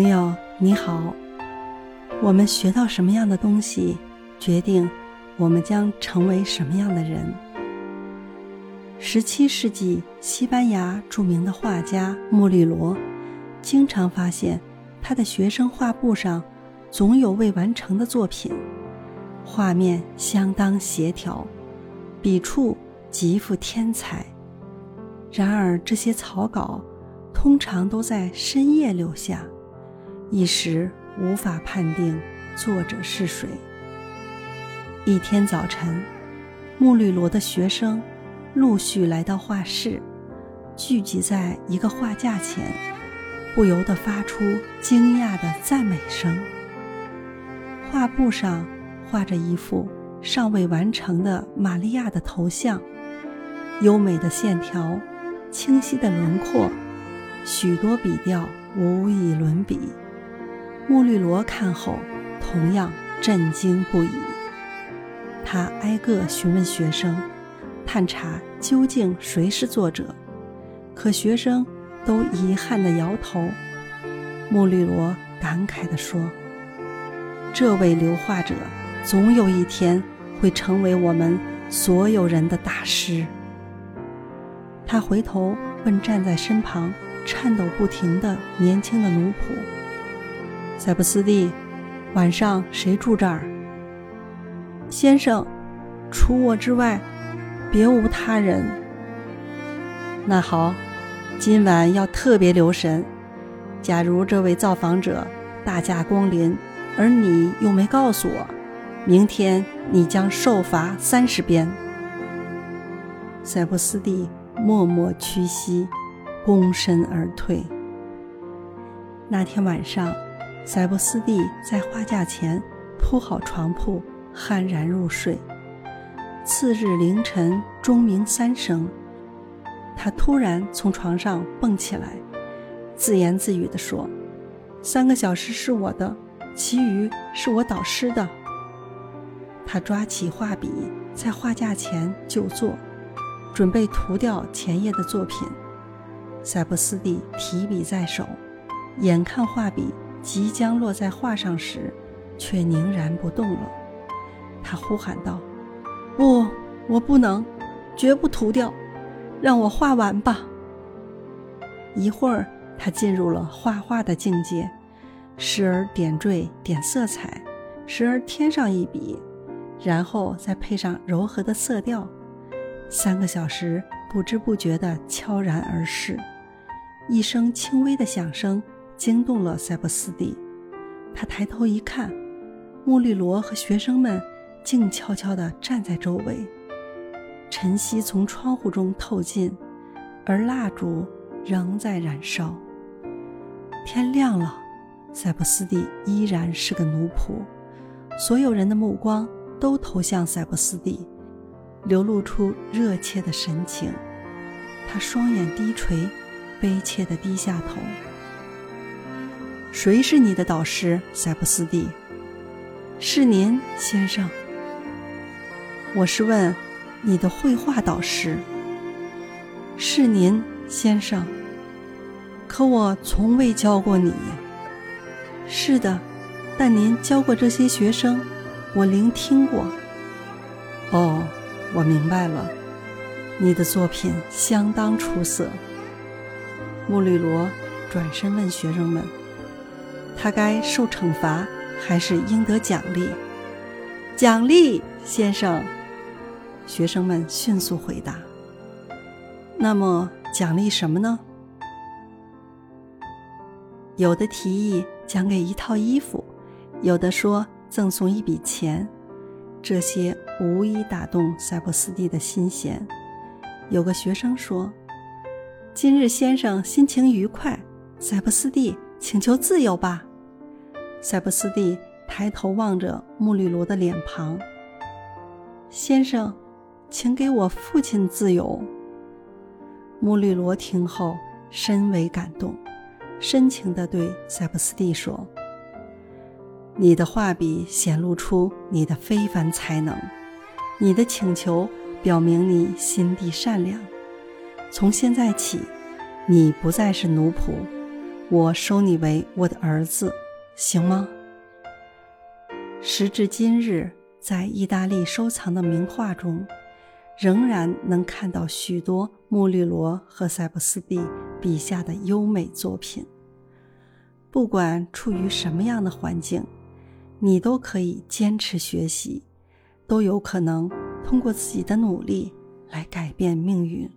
朋友你好，我们学到什么样的东西，决定我们将成为什么样的人。十七世纪，西班牙著名的画家莫里罗，经常发现他的学生画布上总有未完成的作品，画面相当协调，笔触极富天才。然而，这些草稿通常都在深夜留下，一时无法判定作者是谁。一天早晨，穆里罗的学生。陆续来到画室，聚集在一个画架前，不由得发出惊讶的赞美声。画布上画着一幅尚未完成的玛利亚的头像，优美的线条，清晰的轮廓，许多笔调无以伦比。穆绿罗看后同样震惊不已，他挨个询问学生。探查究竟谁是作者，可学生都遗憾地摇头。穆里罗感慨地说：“这位留画者总有一天会成为我们所有人的大师。”他回头问站在身旁、颤抖不停的年轻的奴仆：“塞布斯蒂，晚上谁住这儿？”先生，除我之外。别无他人。那好，今晚要特别留神。假如这位造访者大驾光临，而你又没告诉我，明天你将受罚三十鞭。塞布斯蒂默默屈膝，躬身而退。那天晚上，塞布斯蒂在画架前铺好床铺，酣然入睡。次日凌晨钟鸣三声，他突然从床上蹦起来，自言自语地说：“三个小时是我的，其余是我导师的。”他抓起画笔，在画架前就坐，准备涂掉前夜的作品。塞布斯蒂提笔在手，眼看画笔即将落在画上时，却凝然不动了。他呼喊道。不，我不能，绝不涂掉，让我画完吧。一会儿，他进入了画画的境界，时而点缀点色彩，时而添上一笔，然后再配上柔和的色调。三个小时不知不觉地悄然而逝。一声轻微的响声惊动了塞伯斯蒂，他抬头一看，穆利罗和学生们。静悄悄地站在周围，晨曦从窗户中透进，而蜡烛仍在燃烧。天亮了，塞伯斯蒂依然是个奴仆，所有人的目光都投向塞伯斯蒂，流露出热切的神情。他双眼低垂，悲切地低下头。谁是你的导师，塞布斯蒂？是您，先生。我是问，你的绘画导师是您，先生。可我从未教过你。是的，但您教过这些学生，我聆听过。哦，我明白了，你的作品相当出色。穆里罗转身问学生们：“他该受惩罚，还是应得奖励？”奖励，先生。学生们迅速回答：“那么奖励什么呢？有的提议奖给一套衣服，有的说赠送一笔钱，这些无一打动塞布斯蒂的心弦。有个学生说：‘今日先生心情愉快，塞布斯蒂请求自由吧。’塞布斯蒂抬头望着穆里罗的脸庞，先生。”请给我父亲自由。穆里罗听后深为感动，深情地对塞布斯蒂说：“你的画笔显露出你的非凡才能，你的请求表明你心地善良。从现在起，你不再是奴仆，我收你为我的儿子，行吗？时至今日，在意大利收藏的名画中，仍然能看到许多穆利罗和塞布斯蒂笔下的优美作品。不管处于什么样的环境，你都可以坚持学习，都有可能通过自己的努力来改变命运。